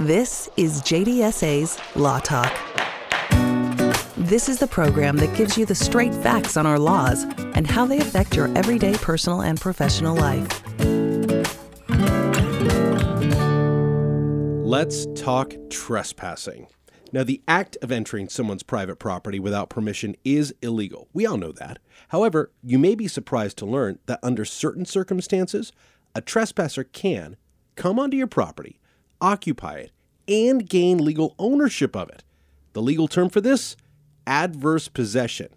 This is JDSA's Law Talk. This is the program that gives you the straight facts on our laws and how they affect your everyday personal and professional life. Let's talk trespassing. Now, the act of entering someone's private property without permission is illegal. We all know that. However, you may be surprised to learn that under certain circumstances, a trespasser can come onto your property, occupy it, and gain legal ownership of it. The legal term for this? Adverse possession.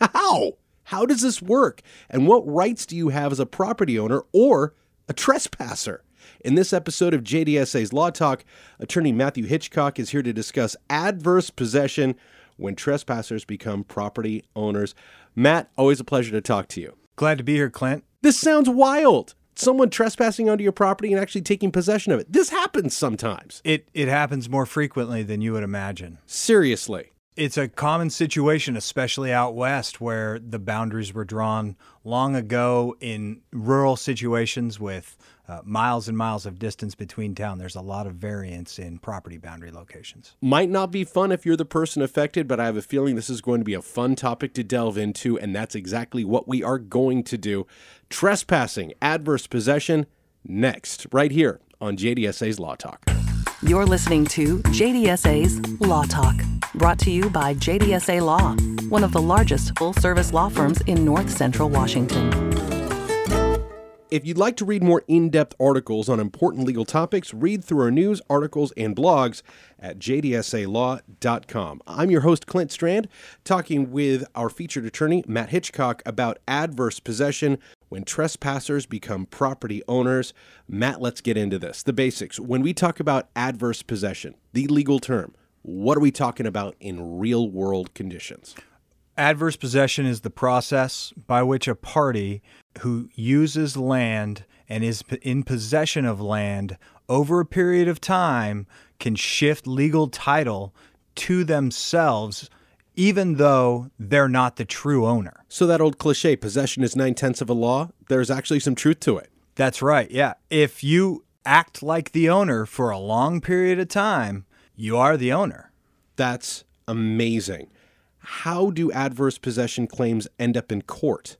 How? How does this work? And what rights do you have as a property owner or a trespasser? In this episode of JDSA's Law Talk, attorney Matthew Hitchcock is here to discuss adverse possession when trespassers become property owners. Matt, always a pleasure to talk to you. Glad to be here, Clint. This sounds wild. Someone trespassing onto your property and actually taking possession of it. This happens sometimes. It it happens more frequently than you would imagine. Seriously. It's a common situation, especially out west, where the boundaries were drawn long ago in rural situations with uh, miles and miles of distance between town. There's a lot of variance in property boundary locations. Might not be fun if you're the person affected, but I have a feeling this is going to be a fun topic to delve into, and that's exactly what we are going to do. Trespassing, adverse possession, next, right here on JDSA's Law Talk. You're listening to JDSA's Law Talk, brought to you by JDSA Law, one of the largest full service law firms in north central Washington. If you'd like to read more in depth articles on important legal topics, read through our news, articles, and blogs at jdsalaw.com. I'm your host, Clint Strand, talking with our featured attorney, Matt Hitchcock, about adverse possession when trespassers become property owners. Matt, let's get into this. The basics. When we talk about adverse possession, the legal term, what are we talking about in real world conditions? Adverse possession is the process by which a party who uses land and is in possession of land over a period of time can shift legal title to themselves even though they're not the true owner. So, that old cliche, possession is nine tenths of a law, there's actually some truth to it. That's right. Yeah. If you act like the owner for a long period of time, you are the owner. That's amazing. How do adverse possession claims end up in court?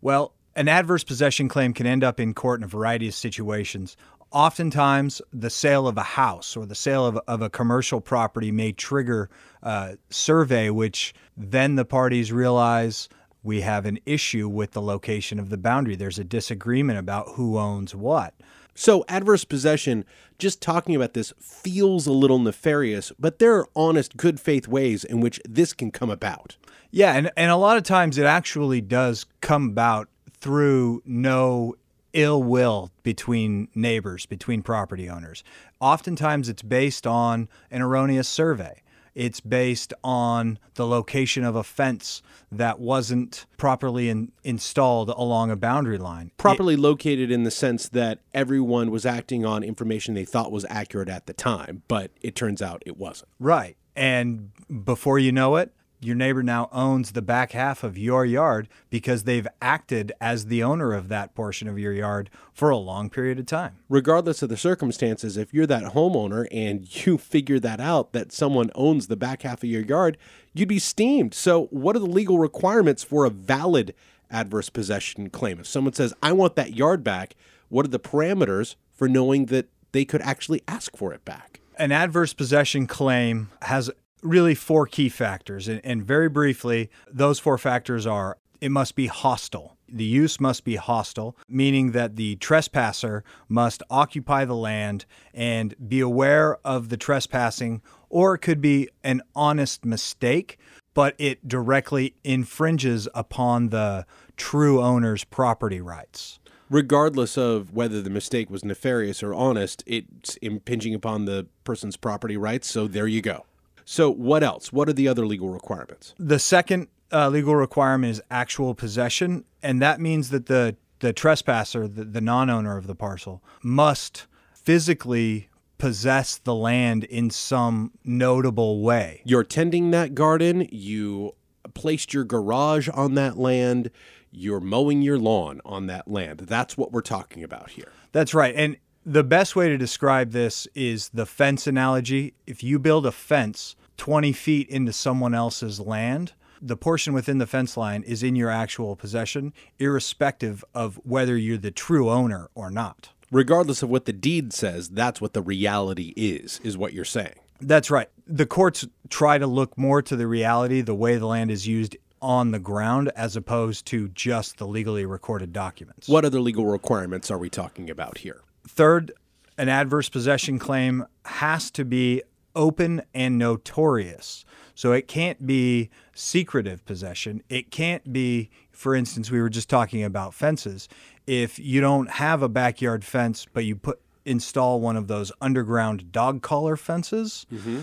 Well, an adverse possession claim can end up in court in a variety of situations. Oftentimes, the sale of a house or the sale of, of a commercial property may trigger a survey, which then the parties realize we have an issue with the location of the boundary. There's a disagreement about who owns what. So, adverse possession, just talking about this feels a little nefarious, but there are honest, good faith ways in which this can come about. Yeah, and, and a lot of times it actually does come about through no ill will between neighbors, between property owners. Oftentimes it's based on an erroneous survey. It's based on the location of a fence that wasn't properly in, installed along a boundary line. Properly it, located in the sense that everyone was acting on information they thought was accurate at the time, but it turns out it wasn't. Right. And before you know it, your neighbor now owns the back half of your yard because they've acted as the owner of that portion of your yard for a long period of time. Regardless of the circumstances, if you're that homeowner and you figure that out that someone owns the back half of your yard, you'd be steamed. So, what are the legal requirements for a valid adverse possession claim? If someone says, I want that yard back, what are the parameters for knowing that they could actually ask for it back? An adverse possession claim has really four key factors. And, and very briefly, those four factors are it must be hostile. The use must be hostile, meaning that the trespasser must occupy the land and be aware of the trespassing, or it could be an honest mistake, but it directly infringes upon the true owner's property rights. Regardless of whether the mistake was nefarious or honest, it's impinging upon the person's property rights. So there you go. So, what else? What are the other legal requirements? The second uh, legal requirement is actual possession, and that means that the the trespasser, the, the non-owner of the parcel, must physically possess the land in some notable way. You're tending that garden, you placed your garage on that land, you're mowing your lawn on that land. That's what we're talking about here. That's right. And The best way to describe this is the fence analogy. If you build a fence 20 feet into someone else's land, the portion within the fence line is in your actual possession, irrespective of whether you're the true owner or not. Regardless of what the deed says, that's what the reality is, is what you're saying. That's right. The courts try to look more to the reality, the way the land is used on the ground, as opposed to just the legally recorded documents. What other legal requirements are we talking about here? Third, an adverse possession claim has to be open and notorious. So it can't be secretive possession. It can't be, for instance, we were just talking about fences. If you don't have a backyard fence, but you put install one of those underground dog collar fences, mm-hmm.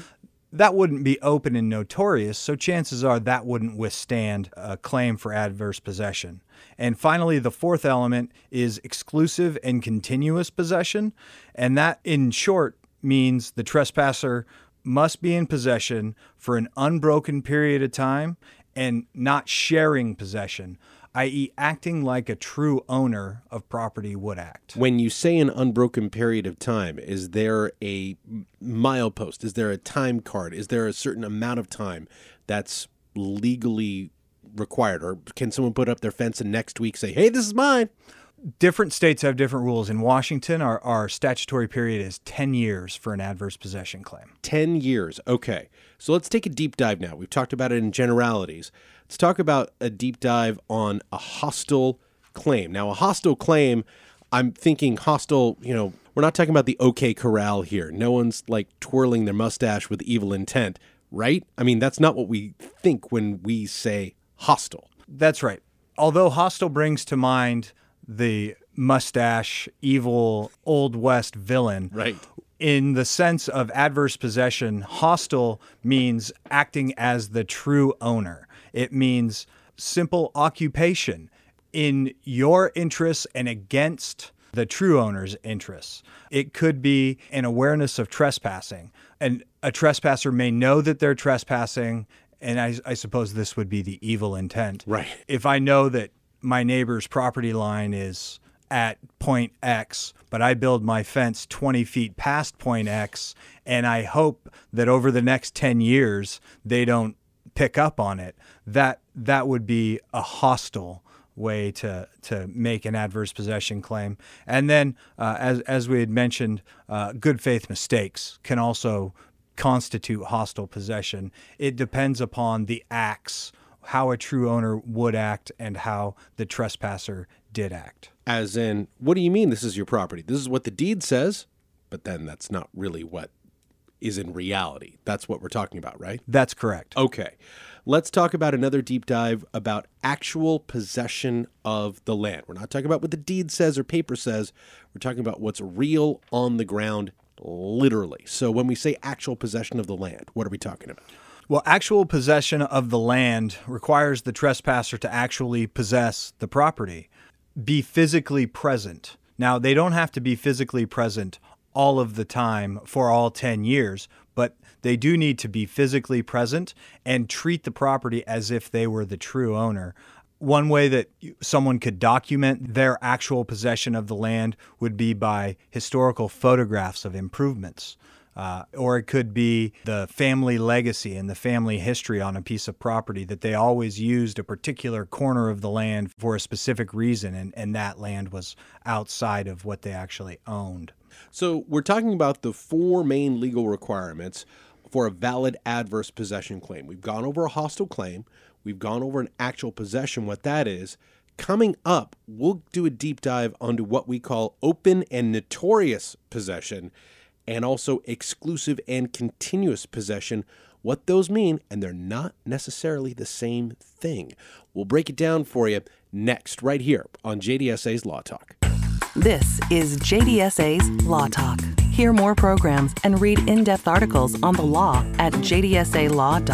That wouldn't be open and notorious. So chances are that wouldn't withstand a claim for adverse possession. And finally, the fourth element is exclusive and continuous possession. And that, in short, means the trespasser must be in possession for an unbroken period of time and not sharing possession, i.e., acting like a true owner of property would act. When you say an unbroken period of time, is there a milepost? Is there a time card? Is there a certain amount of time that's legally required? Or can someone put up their fence and next week say, hey, this is mine? Different states have different rules. In Washington, our, our statutory period is 10 years for an adverse possession claim. 10 years. Okay. So let's take a deep dive now. We've talked about it in generalities. Let's talk about a deep dive on a hostile claim. Now, a hostile claim, I'm thinking hostile, you know, we're not talking about the OK Corral here. No one's like twirling their mustache with evil intent, right? I mean, that's not what we think when we say hostile. That's right. Although hostile brings to mind the mustache, evil, Old West villain. Right. In the sense of adverse possession, hostile means acting as the true owner. It means simple occupation in your interests and against the true owner's interests. It could be an awareness of trespassing. And a trespasser may know that they're trespassing, and I, I suppose this would be the evil intent. Right. If I know that my neighbor's property line is at point X, but I build my fence 20 feet past point X, and I hope that over the next 10 years they don't pick up on it, that that would be a hostile way to to make an adverse possession claim. And then, uh, as as we had mentioned, uh, good faith mistakes can also constitute hostile possession. It depends upon the acts, how a true owner would act, and how the trespasser did act. As in, what do you mean this is your property? This is what the deed says, but then that's not really what is in reality. That's what we're talking about, right? That's correct. Okay. Let's talk about another deep dive about actual possession of the land. We're not talking about what the deed says or paper says. We're talking about what's real on the ground, literally. So when we say actual possession of the land, what are we talking about? Well, actual possession of the land requires the trespasser to actually possess the property, be physically present. Now, they don't have to be physically present all of the time for all 10 years, but they do need to be physically present and treat the property as if they were the true owner. One way that someone could document their actual possession of the land would be by historical photographs of improvements. Uh, or it could be the family legacy and the family history on a piece of property that they always used a particular corner of the land for a specific reason, and, and that land was outside of what they actually owned. So we're talking about the four main legal requirements for a valid adverse possession claim. We've gone over a hostile claim, we've gone over an actual possession, what that is. Coming up, we'll do a deep dive onto what we call open and notorious possession and also exclusive and continuous possession, what those mean, and they're not necessarily the same thing. We'll break it down for you next, right here on JDSA's Law Talk. This is JDSA's Law Talk. Hear more programs and read in depth articles on the law at jdsalaw.com.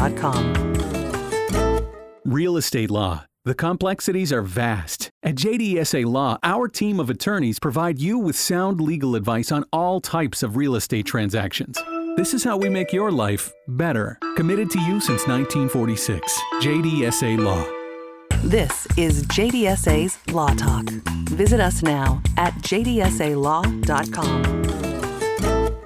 Real estate law. The complexities are vast. At JDSA Law, our team of attorneys provide you with sound legal advice on all types of real estate transactions. This is how we make your life better. Committed to you since 1946. JDSA Law. This is JDSA's Law Talk. Visit us now at jdsalaw.com.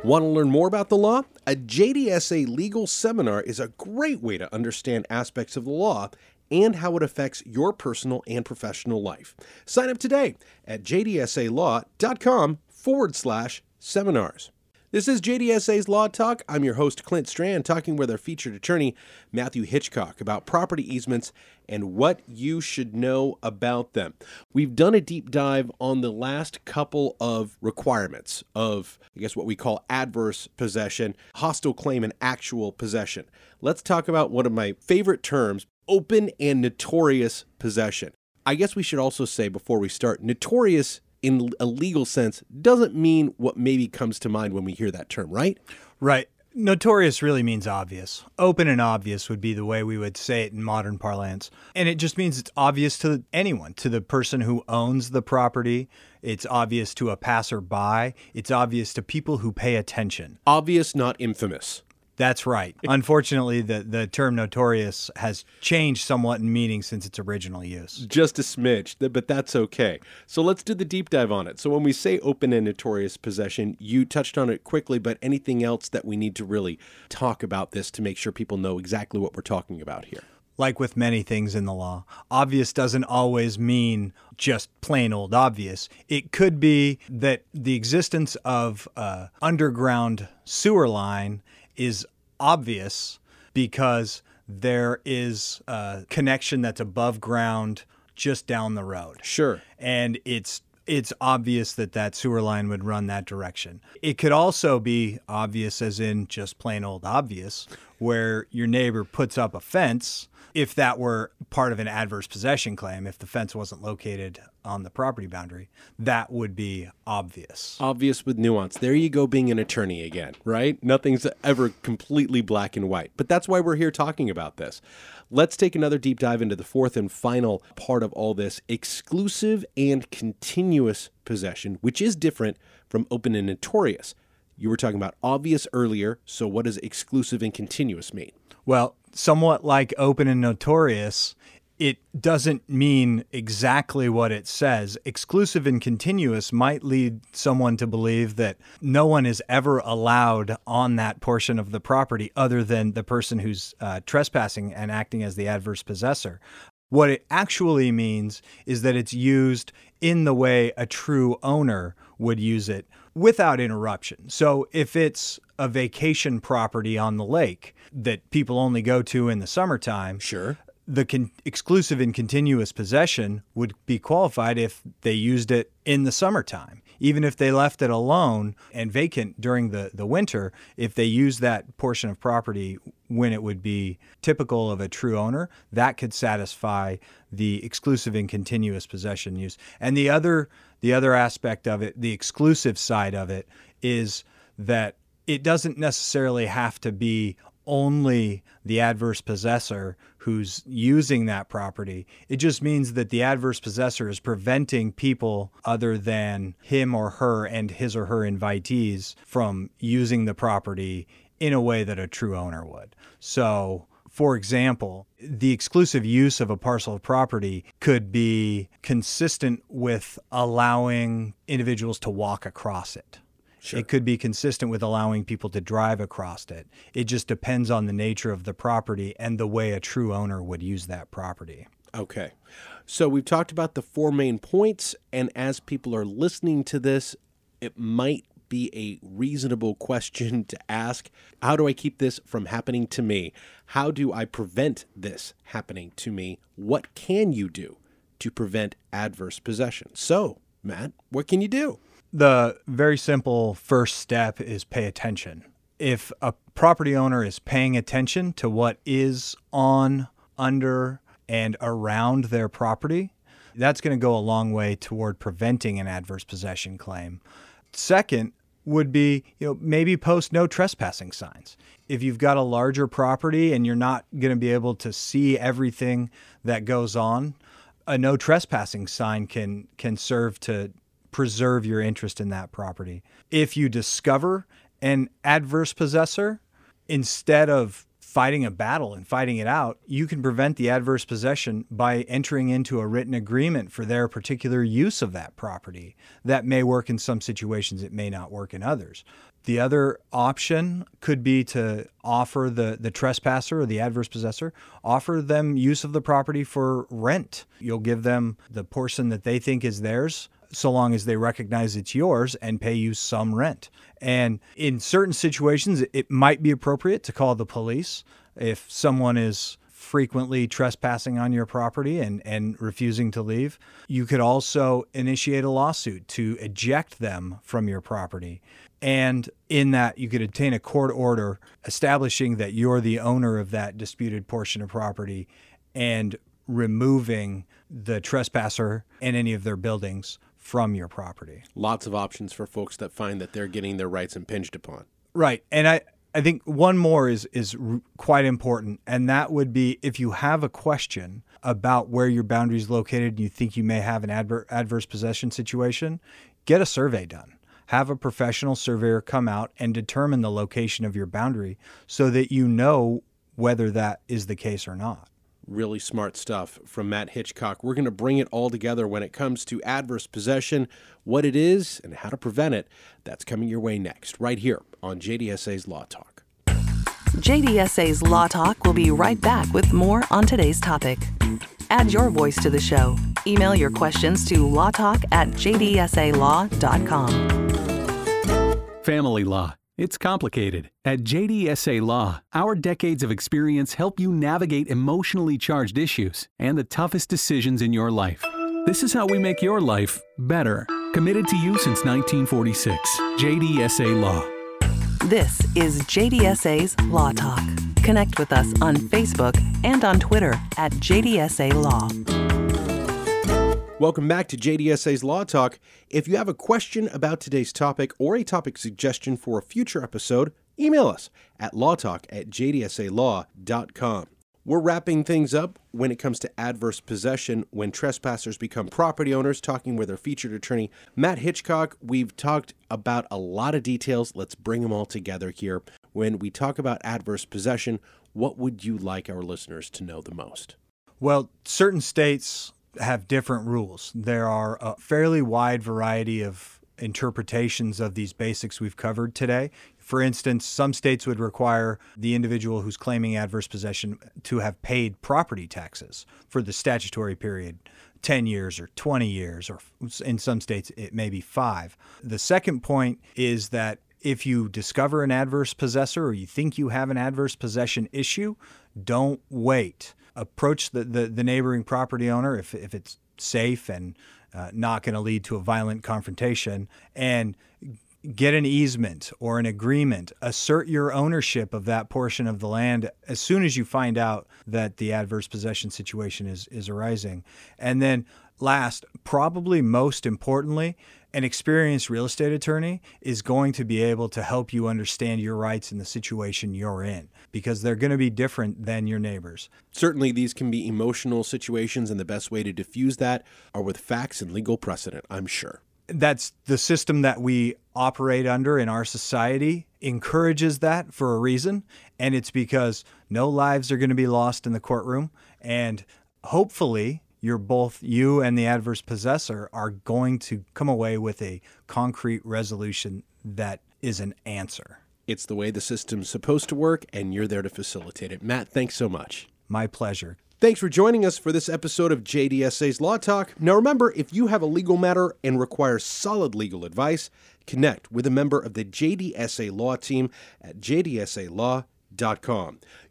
Want to learn more about the law? A JDSA legal seminar is a great way to understand aspects of the law and how it affects your personal and professional life. Sign up today at jdsalaw.com forward slash seminars. This is JDSA's Law Talk. I'm your host, Clint Strand, talking with our featured attorney, Matthew Hitchcock, about property easements and what you should know about them. We've done a deep dive on the last couple of requirements of, I guess, what we call adverse possession, hostile claim, and actual possession. Let's talk about one of my favorite terms open and notorious possession. I guess we should also say before we start, notorious in a legal sense doesn't mean what maybe comes to mind when we hear that term, right? Right. Notorious really means obvious. Open and obvious would be the way we would say it in modern parlance. And it just means it's obvious to anyone, to the person who owns the property. It's obvious to a passerby. It's obvious to people who pay attention. Obvious, not infamous. That's right. Unfortunately, the, the term notorious has changed somewhat in meaning since its original use. Just a smidge, but that's okay. So let's do the deep dive on it. So, when we say open and notorious possession, you touched on it quickly, but anything else that we need to really talk about this to make sure people know exactly what we're talking about here? Like with many things in the law, obvious doesn't always mean just plain old obvious. It could be that the existence of a underground sewer line is obvious because there is a connection that's above ground just down the road. Sure. And it's it's obvious that that sewer line would run that direction. It could also be obvious as in just plain old obvious where your neighbor puts up a fence if that were part of an adverse possession claim, if the fence wasn't located on the property boundary, that would be obvious. Obvious with nuance. There you go, being an attorney again, right? Nothing's ever completely black and white. But that's why we're here talking about this. Let's take another deep dive into the fourth and final part of all this exclusive and continuous possession, which is different from open and notorious. You were talking about obvious earlier, so what does exclusive and continuous mean? Well, somewhat like open and notorious, it doesn't mean exactly what it says. Exclusive and continuous might lead someone to believe that no one is ever allowed on that portion of the property other than the person who's uh, trespassing and acting as the adverse possessor. What it actually means is that it's used in the way a true owner would use it without interruption. So if it's a vacation property on the lake that people only go to in the summertime, Sure. The con- exclusive and continuous possession would be qualified if they used it in the summertime. Even if they left it alone and vacant during the, the winter, if they used that portion of property when it would be typical of a true owner, that could satisfy the exclusive and continuous possession use. And the other the other aspect of it, the exclusive side of it, is that it doesn't necessarily have to be only the adverse possessor who's using that property. It just means that the adverse possessor is preventing people other than him or her and his or her invitees from using the property in a way that a true owner would. So, for example, the exclusive use of a parcel of property could be consistent with allowing individuals to walk across it. Sure. It could be consistent with allowing people to drive across it. It just depends on the nature of the property and the way a true owner would use that property. Okay. So we've talked about the four main points, and as people are listening to this, it might be a reasonable question to ask. How do I keep this from happening to me? How do I prevent this happening to me? What can you do to prevent adverse possession? So, Matt, what can you do? The very simple first step is pay attention. If a property owner is paying attention to what is on, under, and around their property, that's going to go a long way toward preventing an adverse possession claim. Second would be, you know, maybe post no trespassing signs. If you've got a larger property and you're not going to be able to see everything that goes on, a no trespassing sign can can serve to preserve your interest in that property. If you discover an adverse possessor, instead of fighting a battle and fighting it out, you can prevent the adverse possession by entering into a written agreement for their particular use of that property. That may work in some situations, it may not work in others. The other option could be to offer the, the trespasser or the adverse possessor, offer them use of the property for rent. You'll give them the portion that they think is theirs so long as they recognize it's yours and pay you some rent. And in certain situations, it might be appropriate to call the police if someone is frequently trespassing on your property and, and refusing to leave. You could also initiate a lawsuit to eject them from your property. And in that, you could obtain a court order establishing that you're the owner of that disputed portion of property and removing the trespasser and any of their buildings from your property. Lots of options for folks that find that they're getting their rights impinged upon. Right. And I, I think one more is is quite important, and that would be if you have a question about where your boundary is located and you think you may have an adver- adverse possession situation, get a survey done have a professional surveyor come out and determine the location of your boundary so that you know whether that is the case or not. Really smart stuff from Matt Hitchcock. We're going to bring it all together when it comes to adverse possession, what it is, and how to prevent it. That's coming your way next, right here on JDSA's Law Talk. JDSA's Law Talk will be right back with more on today's topic. Add your voice to the show. Email your questions to lawtalk at jdsalaw.com. Family law. It's complicated. At JDSA Law, our decades of experience help you navigate emotionally charged issues and the toughest decisions in your life. This is how we make your life better. Committed to you since 1946. JDSA Law. This is JDSA's Law Talk. Connect with us on Facebook and on Twitter at JDSA Law. Welcome back to JDSA's Law Talk. If you have a question about today's topic or a topic suggestion for a future episode, email us at lawtalk at jdsalaw.com. We're wrapping things up when it comes to adverse possession when trespassers become property owners, talking with our featured attorney, Matt Hitchcock. We've talked about a lot of details. Let's bring them all together here. When we talk about adverse possession, what would you like our listeners to know the most? Well, certain states have different rules. There are a fairly wide variety of interpretations of these basics we've covered today. For instance, some states would require the individual who's claiming adverse possession to have paid property taxes for the statutory period 10 years or 20 years, or in some states, it may be five. The second point is that if you discover an adverse possessor or you think you have an adverse possession issue, don't wait approach the, the, the neighboring property owner if, if it's safe and uh, not going to lead to a violent confrontation and get an easement or an agreement. Assert your ownership of that portion of the land as soon as you find out that the adverse possession situation is, is arising. And then, last, probably most importantly, an experienced real estate attorney is going to be able to help you understand your rights in the situation you're in because they're going to be different than your neighbors. Certainly, these can be emotional situations, and the best way to diffuse that are with facts and legal precedent, I'm sure. That's the system that we operate under in our society encourages that for a reason, and it's because no lives are going to be lost in the courtroom. And hopefully, you're both you and the adverse possessor are going to come away with a concrete resolution that is an answer. It's the way the system's supposed to work, and you're there to facilitate it. Matt, thanks so much. My pleasure. Thanks for joining us for this episode of JDSA's Law Talk. Now, remember, if you have a legal matter and require solid legal advice, connect with a member of the JDSA Law team at jdsalaw.com.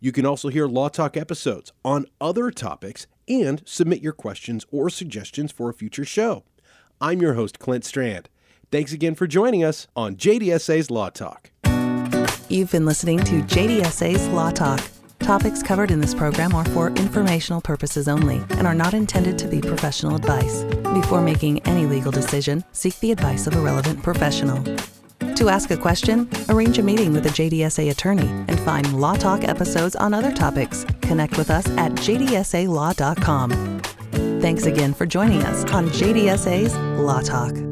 You can also hear Law Talk episodes on other topics and submit your questions or suggestions for a future show. I'm your host, Clint Strand. Thanks again for joining us on JDSA's Law Talk. You've been listening to JDSA's Law Talk. Topics covered in this program are for informational purposes only and are not intended to be professional advice. Before making any legal decision, seek the advice of a relevant professional. To ask a question, arrange a meeting with a JDSA attorney and find Law Talk episodes on other topics. Connect with us at jdsalaw.com. Thanks again for joining us on JDSA's Law Talk.